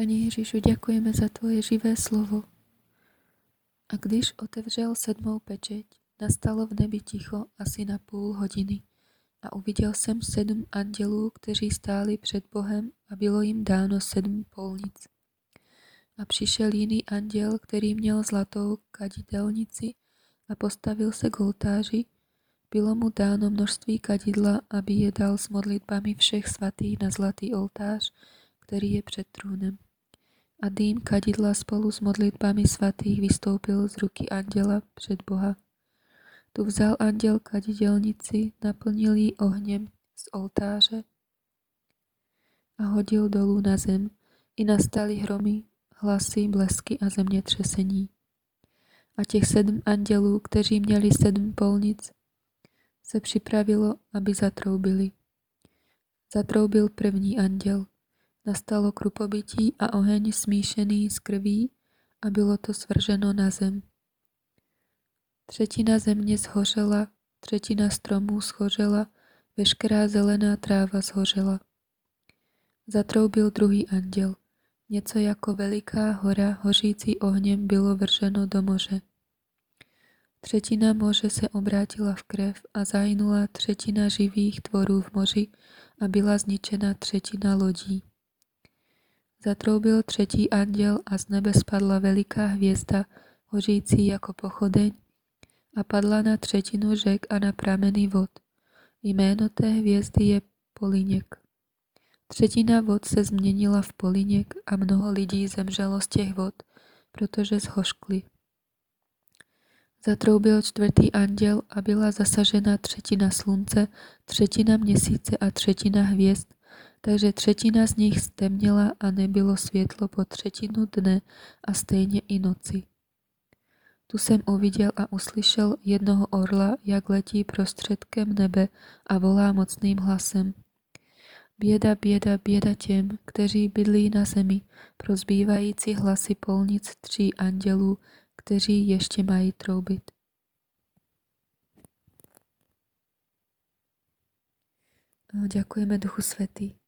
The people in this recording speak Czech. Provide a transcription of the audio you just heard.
Pane Ježíšu, děkujeme za Tvoje živé slovo. A když otevřel sedmou pečeť, nastalo v nebi ticho asi na půl hodiny. A uviděl jsem sedm andělů, kteří stáli před Bohem a bylo jim dáno sedm polnic. A přišel jiný anděl, který měl zlatou kadidelnici a postavil se k oltáři. Bylo mu dáno množství kadidla, aby je dal s modlitbami všech svatých na zlatý oltář, který je před trůnem. A dým kadidla spolu s modlitbami svatých vystoupil z ruky anděla před Boha. Tu vzal anděl kadidelnici, naplnil ji ohněm z oltáře a hodil dolů na zem. I nastaly hromy, hlasy, blesky a zemětřesení. A těch sedm andělů, kteří měli sedm polnic, se připravilo, aby zatroubili. Zatroubil první anděl. Nastalo krupobytí a oheň smíšený s krví a bylo to svrženo na zem. Třetina země zhořela, třetina stromů schořela, veškerá zelená tráva zhořela. Zatroubil druhý anděl. Něco jako veliká hora hořící ohněm bylo vrženo do moře. Třetina moře se obrátila v krev a zahynula třetina živých tvorů v moři a byla zničena třetina lodí. Zatroubil třetí anděl a z nebe spadla veliká hvězda, hořící jako pochodeň, a padla na třetinu řek a na prameny vod. Jméno té hvězdy je Poliněk. Třetina vod se změnila v Poliněk a mnoho lidí zemřelo z těch vod, protože zhoškly. Zatroubil čtvrtý anděl a byla zasažena třetina slunce, třetina měsíce a třetina hvězd, takže třetina z nich stemněla a nebylo světlo po třetinu dne a stejně i noci. Tu jsem uviděl a uslyšel jednoho orla, jak letí prostředkem nebe a volá mocným hlasem. Běda, běda, běda těm, kteří bydlí na zemi, pro zbývající hlasy polnic tří andělů, kteří ještě mají troubit. Děkujeme Duchu Svatý.